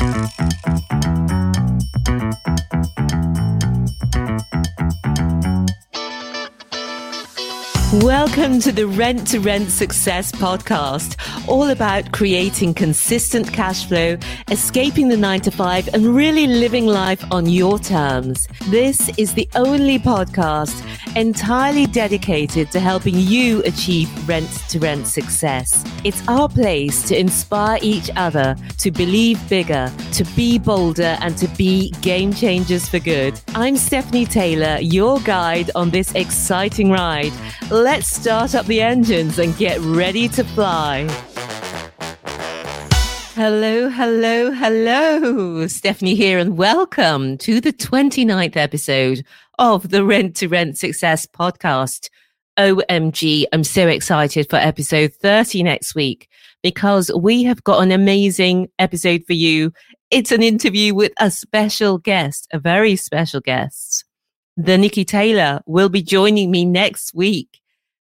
Música Welcome to the Rent to Rent Success podcast, all about creating consistent cash flow, escaping the nine to five, and really living life on your terms. This is the only podcast entirely dedicated to helping you achieve rent to rent success. It's our place to inspire each other to believe bigger, to be bolder, and to be game changers for good. I'm Stephanie Taylor, your guide on this exciting ride let's start up the engines and get ready to fly. Hello, hello, hello. Stephanie here, and welcome to the 29th episode of the Rent to Rent Success podcast. OMG, I'm so excited for episode 30 next week because we have got an amazing episode for you. It's an interview with a special guest, a very special guest. The Nikki Taylor will be joining me next week.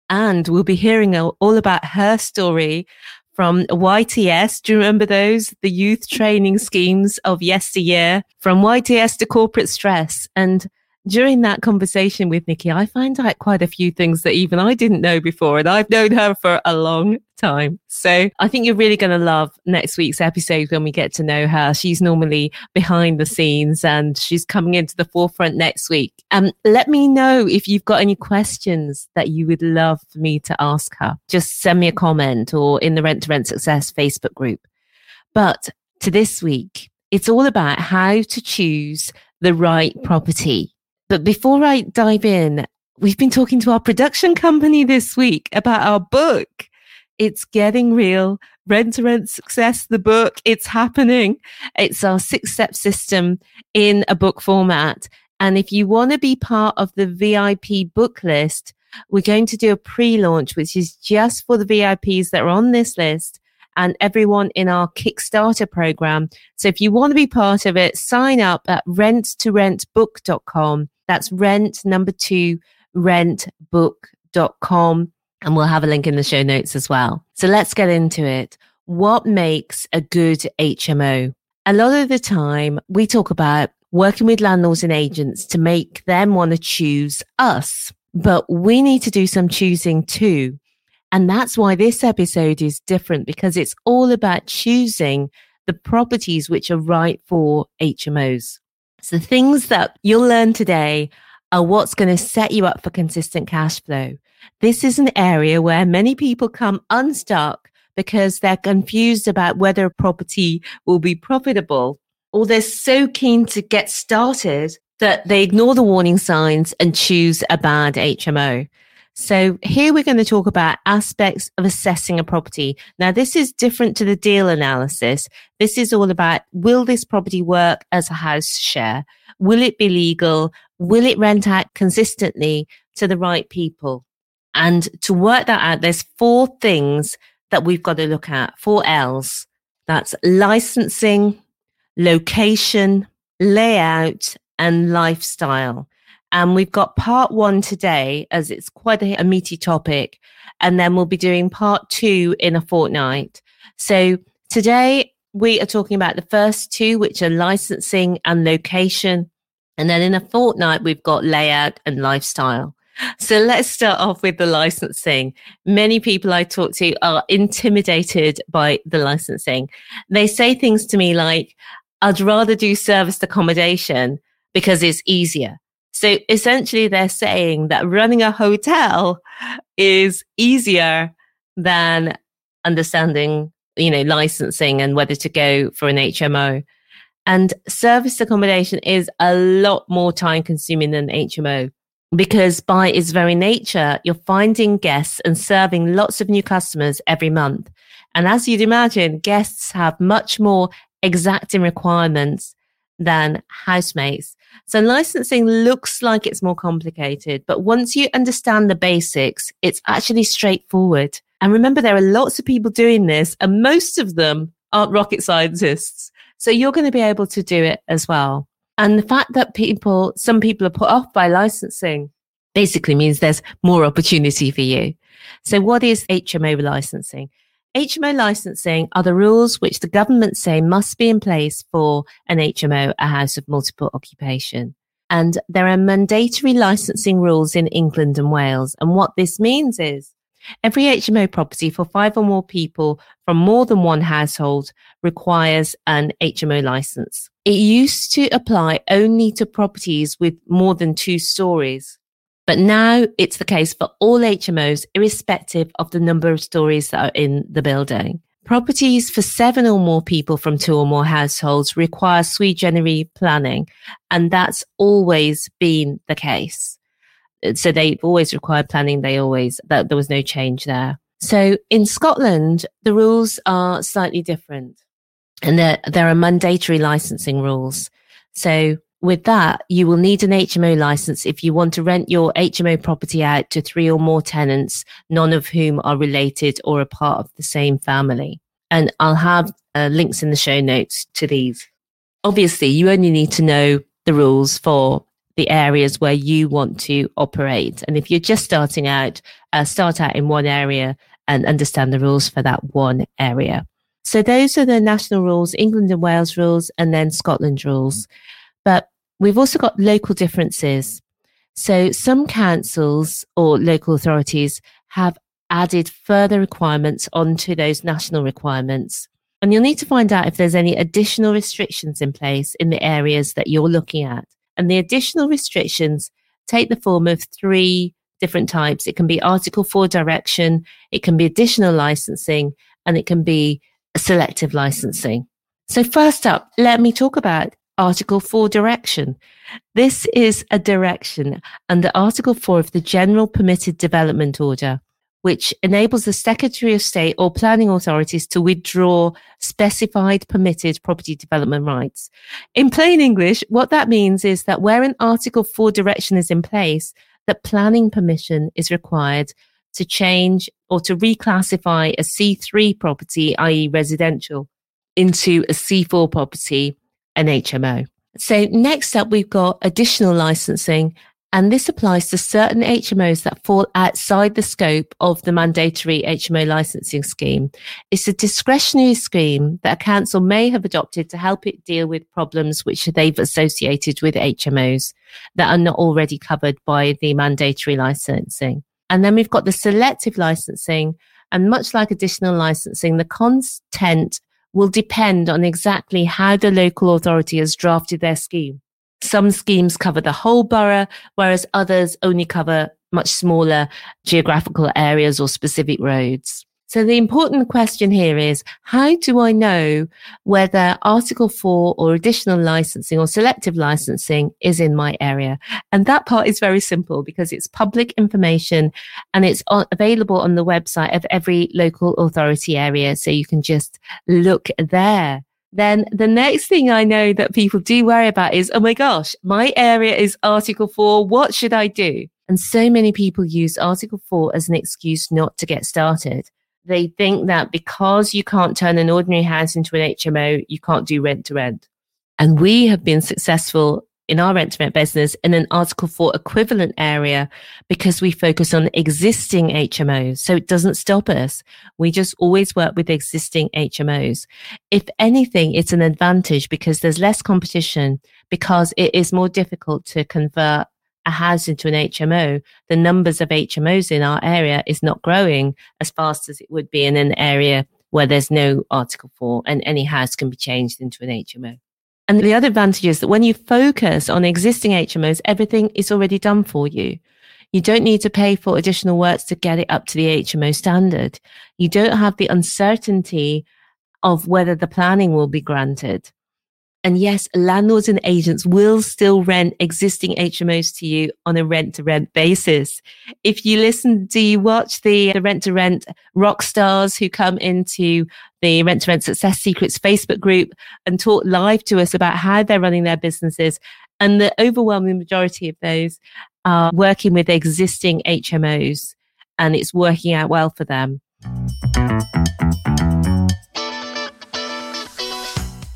And we'll be hearing all about her story from YTS. Do you remember those? The youth training schemes of yesteryear from YTS to corporate stress. And during that conversation with Nikki, I find out quite a few things that even I didn't know before. And I've known her for a long time. So I think you're really going to love next week's episode when we get to know her. She's normally behind the scenes and she's coming into the forefront next week. Um, let me know if you've got any questions that you would love for me to ask her. Just send me a comment or in the Rent to Rent Success Facebook group. But to this week, it's all about how to choose the right property. But before I dive in, we've been talking to our production company this week about our book. It's getting real. Rent to rent success, the book. It's happening. It's our six step system in a book format. And if you want to be part of the VIP book list, we're going to do a pre launch, which is just for the VIPs that are on this list and everyone in our Kickstarter program. So if you want to be part of it, sign up at rent2rentbook.com. That's rent number two, rentbook.com. And we'll have a link in the show notes as well. So let's get into it. What makes a good HMO? A lot of the time we talk about working with landlords and agents to make them want to choose us, but we need to do some choosing too. And that's why this episode is different because it's all about choosing the properties which are right for HMOs. So the things that you'll learn today are what's going to set you up for consistent cash flow. This is an area where many people come unstuck because they're confused about whether a property will be profitable or they're so keen to get started that they ignore the warning signs and choose a bad HMO. So here we're going to talk about aspects of assessing a property. Now, this is different to the deal analysis. This is all about will this property work as a house share? Will it be legal? Will it rent out consistently to the right people? And to work that out, there's four things that we've got to look at, four L's. That's licensing, location, layout, and lifestyle. And we've got part one today, as it's quite a, a meaty topic. And then we'll be doing part two in a fortnight. So today we are talking about the first two, which are licensing and location. And then in a fortnight, we've got layout and lifestyle. So let's start off with the licensing. Many people I talk to are intimidated by the licensing. They say things to me like, I'd rather do serviced accommodation because it's easier. So essentially, they're saying that running a hotel is easier than understanding, you know, licensing and whether to go for an HMO. And service accommodation is a lot more time consuming than HMO because by its very nature, you're finding guests and serving lots of new customers every month. And as you'd imagine, guests have much more exacting requirements than housemates. So licensing looks like it's more complicated, but once you understand the basics, it's actually straightforward. And remember, there are lots of people doing this and most of them aren't rocket scientists. So you're going to be able to do it as well. And the fact that people, some people are put off by licensing basically means there's more opportunity for you. So what is HMO licensing? HMO licensing are the rules which the government say must be in place for an HMO, a house of multiple occupation. And there are mandatory licensing rules in England and Wales. And what this means is every HMO property for five or more people from more than one household requires an HMO license. It used to apply only to properties with more than two stories. But now it's the case for all HMOs, irrespective of the number of stories that are in the building. Properties for seven or more people from two or more households require sui generis planning, and that's always been the case. So they've always required planning. They always, that there was no change there. So in Scotland, the rules are slightly different and there, there are mandatory licensing rules. So with that, you will need an HMO license if you want to rent your HMO property out to three or more tenants, none of whom are related or a part of the same family. And I'll have uh, links in the show notes to these. Obviously, you only need to know the rules for the areas where you want to operate. And if you're just starting out, uh, start out in one area and understand the rules for that one area. So those are the national rules, England and Wales rules, and then Scotland rules. But We've also got local differences. So some councils or local authorities have added further requirements onto those national requirements. And you'll need to find out if there's any additional restrictions in place in the areas that you're looking at. And the additional restrictions take the form of three different types. It can be Article 4 direction, it can be additional licensing, and it can be selective licensing. So first up, let me talk about Article 4 direction. This is a direction under Article 4 of the General Permitted Development Order, which enables the Secretary of State or planning authorities to withdraw specified permitted property development rights. In plain English, what that means is that where an Article 4 direction is in place, that planning permission is required to change or to reclassify a C3 property, i.e. residential, into a C4 property an HMO. So next up, we've got additional licensing. And this applies to certain HMOs that fall outside the scope of the mandatory HMO licensing scheme. It's a discretionary scheme that a council may have adopted to help it deal with problems which they've associated with HMOs that are not already covered by the mandatory licensing. And then we've got the selective licensing. And much like additional licensing, the content will depend on exactly how the local authority has drafted their scheme. Some schemes cover the whole borough, whereas others only cover much smaller geographical areas or specific roads. So the important question here is, how do I know whether Article 4 or additional licensing or selective licensing is in my area? And that part is very simple because it's public information and it's available on the website of every local authority area. So you can just look there. Then the next thing I know that people do worry about is, oh my gosh, my area is Article 4. What should I do? And so many people use Article 4 as an excuse not to get started they think that because you can't turn an ordinary house into an HMO, you can't do rent to rent. And we have been successful in our rent to rent business in an Article 4 equivalent area because we focus on existing HMOs. So it doesn't stop us. We just always work with existing HMOs. If anything, it's an advantage because there's less competition because it is more difficult to convert a house into an HMO, the numbers of HMOs in our area is not growing as fast as it would be in an area where there's no Article 4 and any house can be changed into an HMO. And the other advantage is that when you focus on existing HMOs, everything is already done for you. You don't need to pay for additional works to get it up to the HMO standard. You don't have the uncertainty of whether the planning will be granted. And yes, landlords and agents will still rent existing HMOs to you on a rent to rent basis. If you listen, do you watch the, rent to rent rock stars who come into the rent to rent success secrets Facebook group and talk live to us about how they're running their businesses? And the overwhelming majority of those are working with existing HMOs and it's working out well for them.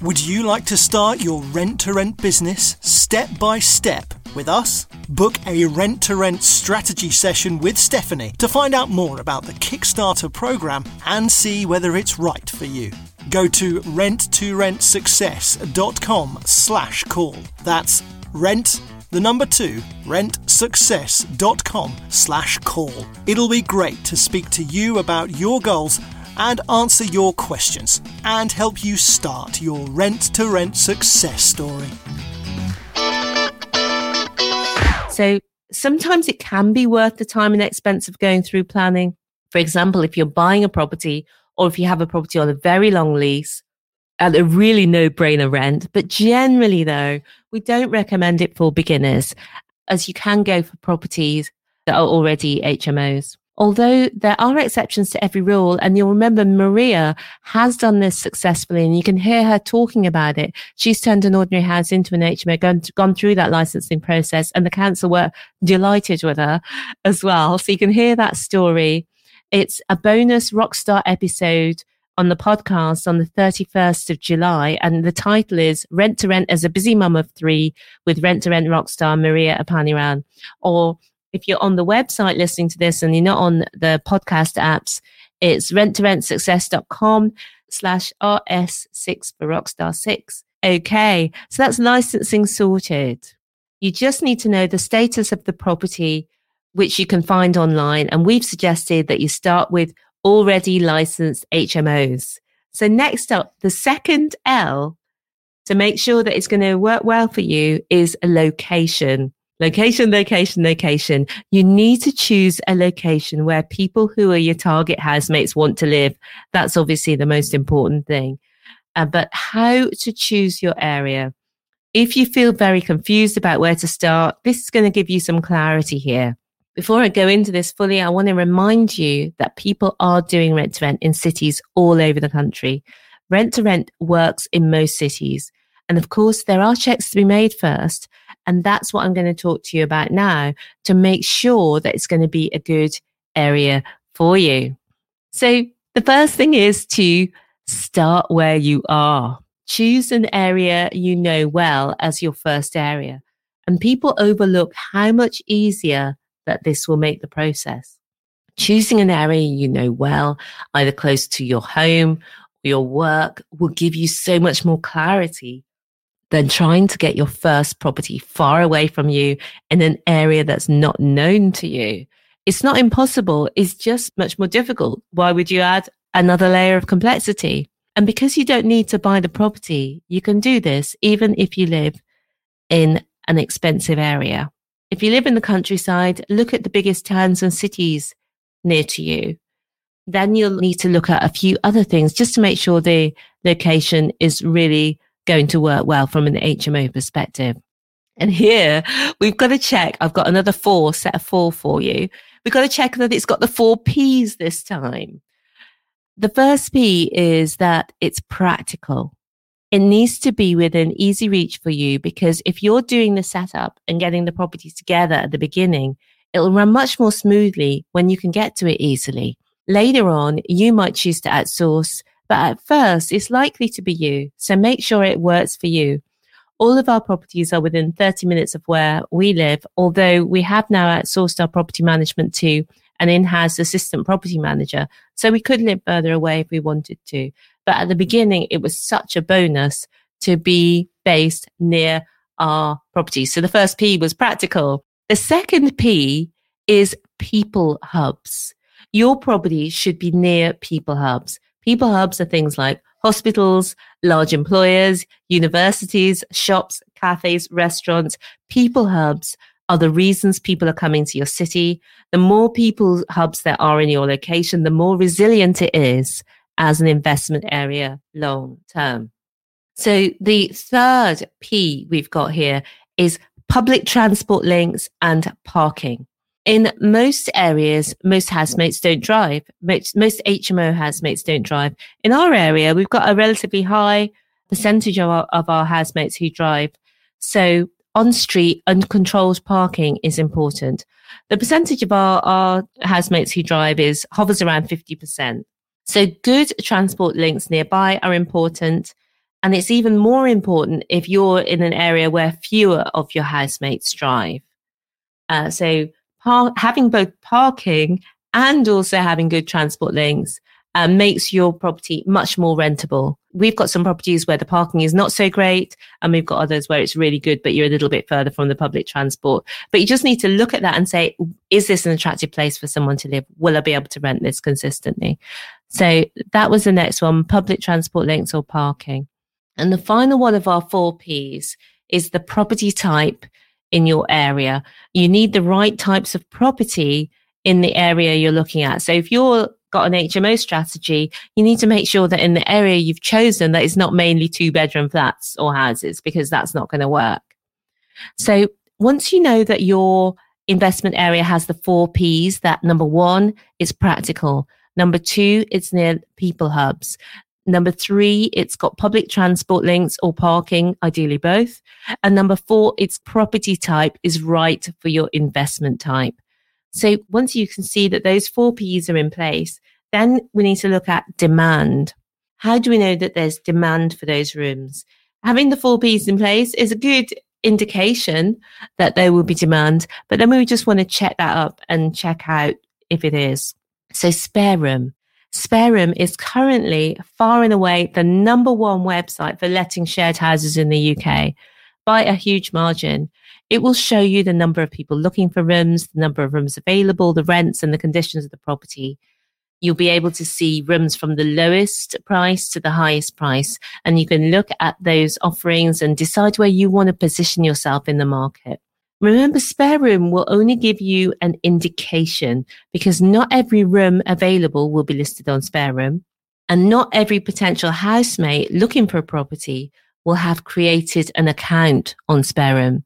Would you like to start your rent to rent business step by step with us? Book a rent to rent strategy session with Stephanie to find out more about the Kickstarter program and see whether it's right for you. Go to rent2rentsuccess.com slash call. That's rent the number two, rentsuccess.com slash call. It'll be great to speak to you about your goals and answer your questions and help you start your rent to rent success story. So sometimes it can be worth the time and expense of going through planning. For example, if you're buying a property or if you have a property on a very long lease at a really no brainer rent. But generally, though, we don't recommend it for beginners as you can go for properties that are already HMOs. Although there are exceptions to every rule, and you'll remember Maria has done this successfully, and you can hear her talking about it. She's turned an ordinary house into an HMO, gone, gone through that licensing process, and the council were delighted with her as well. So you can hear that story. It's a bonus Rockstar episode on the podcast on the 31st of July. And the title is Rent to Rent as a Busy Mum of Three with Rent to Rent rock star Maria Apaniran. Or if you're on the website listening to this and you're not on the podcast apps, it's rent2rentsuccess.com slash RS6 for Rockstar 6. Okay. So that's licensing sorted. You just need to know the status of the property, which you can find online. And we've suggested that you start with already licensed HMOs. So next up, the second L to make sure that it's going to work well for you is a location. Location, location, location. You need to choose a location where people who are your target housemates want to live. That's obviously the most important thing. Uh, but how to choose your area. If you feel very confused about where to start, this is going to give you some clarity here. Before I go into this fully, I want to remind you that people are doing rent to rent in cities all over the country. Rent to rent works in most cities. And of course, there are checks to be made first. And that's what I'm going to talk to you about now to make sure that it's going to be a good area for you. So the first thing is to start where you are. Choose an area you know well as your first area. And people overlook how much easier that this will make the process. Choosing an area you know well, either close to your home or your work, will give you so much more clarity than trying to get your first property far away from you in an area that's not known to you. It's not impossible. It's just much more difficult. Why would you add another layer of complexity? And because you don't need to buy the property, you can do this even if you live in an expensive area. If you live in the countryside, look at the biggest towns and cities near to you. Then you'll need to look at a few other things just to make sure the location is really going to work well from an HMO perspective. And here we've got to check. I've got another four, set of four for you. We've got to check that it's got the four P's this time. The first P is that it's practical it needs to be within easy reach for you because if you're doing the setup and getting the properties together at the beginning, it'll run much more smoothly when you can get to it easily. Later on, you might choose to outsource, but at first, it's likely to be you. So make sure it works for you. All of our properties are within 30 minutes of where we live, although we have now outsourced our property management to an in-house assistant property manager. So we could live further away if we wanted to. But at the beginning, it was such a bonus to be based near our properties. So the first P was practical. The second P is people hubs. Your property should be near people hubs. People hubs are things like hospitals, large employers, universities, shops, cafes, restaurants. People hubs are the reasons people are coming to your city. The more people hubs there are in your location, the more resilient it is as an investment area long term. So the third P we've got here is public transport links and parking. In most areas, most housemates don't drive. Most, most HMO housemates don't drive. In our area, we've got a relatively high percentage of our, of our housemates who drive. So on street, uncontrolled parking is important. The percentage of our, our housemates who drive is hovers around 50%. So good transport links nearby are important. And it's even more important if you're in an area where fewer of your housemates drive. Uh, so par- having both parking and also having good transport links uh, makes your property much more rentable. We've got some properties where the parking is not so great, and we've got others where it's really good, but you're a little bit further from the public transport. But you just need to look at that and say, is this an attractive place for someone to live? Will I be able to rent this consistently? So that was the next one public transport links or parking. And the final one of our four P's is the property type in your area. You need the right types of property in the area you're looking at. So if you're got an HMO strategy, you need to make sure that in the area you've chosen that it's not mainly two bedroom flats or houses because that's not going to work. So once you know that your investment area has the four P's, that number one is practical. Number two, it's near people hubs. Number three, it's got public transport links or parking, ideally both. And number four, its property type is right for your investment type. So once you can see that those four P's are in place, then we need to look at demand. How do we know that there's demand for those rooms? Having the four P's in place is a good indication that there will be demand, but then we just want to check that up and check out if it is. So spare room. Spare room is currently far and away the number one website for letting shared houses in the UK by a huge margin. It will show you the number of people looking for rooms, the number of rooms available, the rents and the conditions of the property. You'll be able to see rooms from the lowest price to the highest price. And you can look at those offerings and decide where you want to position yourself in the market. Remember, spare room will only give you an indication because not every room available will be listed on spare room. And not every potential housemate looking for a property will have created an account on spare room.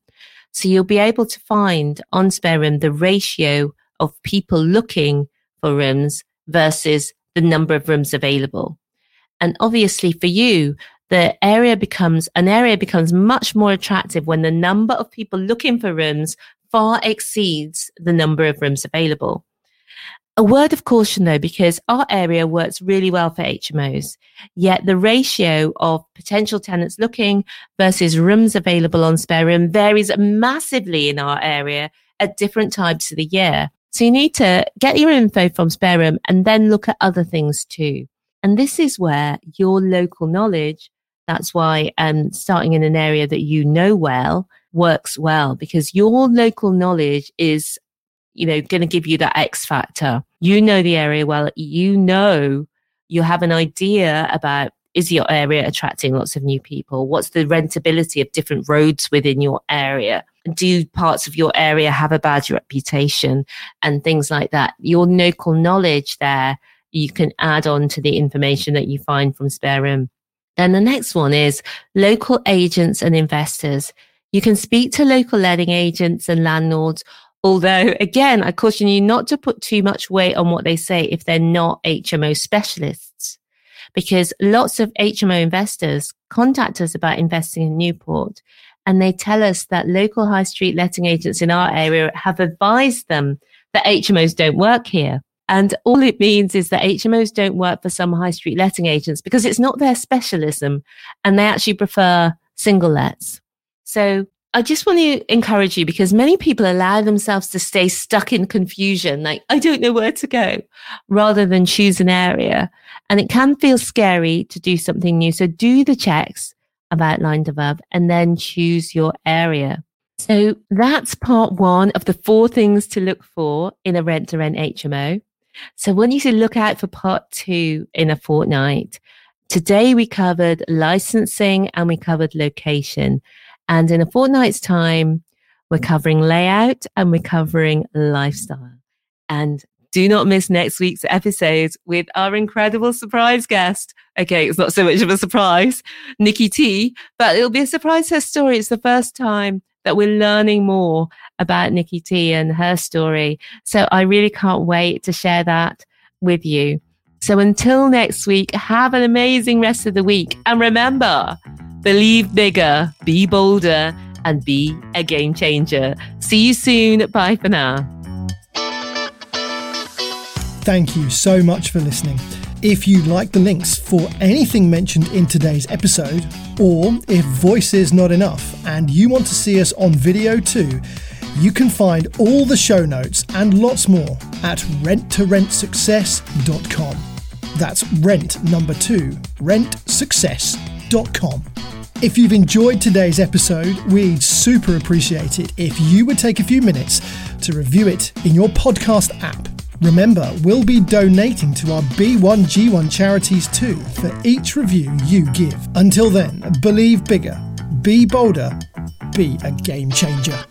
So you'll be able to find on spare room the ratio of people looking for rooms versus the number of rooms available. And obviously for you, the area becomes an area becomes much more attractive when the number of people looking for rooms far exceeds the number of rooms available. A word of caution though, because our area works really well for HMOs, yet the ratio of potential tenants looking versus rooms available on spare room varies massively in our area at different times of the year. So you need to get your info from spare room and then look at other things too. And this is where your local knowledge, that's why um, starting in an area that you know well works well because your local knowledge is you know, going to give you that X factor. You know the area well. You know, you have an idea about is your area attracting lots of new people? What's the rentability of different roads within your area? Do parts of your area have a bad reputation and things like that? Your local knowledge there, you can add on to the information that you find from Spare Room. Then the next one is local agents and investors. You can speak to local letting agents and landlords Although, again, I caution you not to put too much weight on what they say if they're not HMO specialists, because lots of HMO investors contact us about investing in Newport and they tell us that local high street letting agents in our area have advised them that HMOs don't work here. And all it means is that HMOs don't work for some high street letting agents because it's not their specialism and they actually prefer single lets. So I just want to encourage you because many people allow themselves to stay stuck in confusion, like, I don't know where to go, rather than choose an area. And it can feel scary to do something new. So do the checks I've outlined above and then choose your area. So that's part one of the four things to look for in a rent to rent HMO. So we need to look out for part two in a fortnight. Today we covered licensing and we covered location. And in a fortnight's time, we're covering layout and we're covering lifestyle. And do not miss next week's episode with our incredible surprise guest. Okay, it's not so much of a surprise, Nikki T, but it'll be a surprise her story. It's the first time that we're learning more about Nikki T and her story. So I really can't wait to share that with you. So until next week, have an amazing rest of the week. And remember, believe bigger, be bolder, and be a game changer. See you soon. Bye for now. Thank you so much for listening. If you like the links for anything mentioned in today's episode, or if voice is not enough and you want to see us on video too, You can find all the show notes and lots more at rent2rentsuccess.com. That's rent number two, rentsuccess.com. If you've enjoyed today's episode, we'd super appreciate it if you would take a few minutes to review it in your podcast app. Remember, we'll be donating to our B1G1 charities too for each review you give. Until then, believe bigger, be bolder, be a game changer.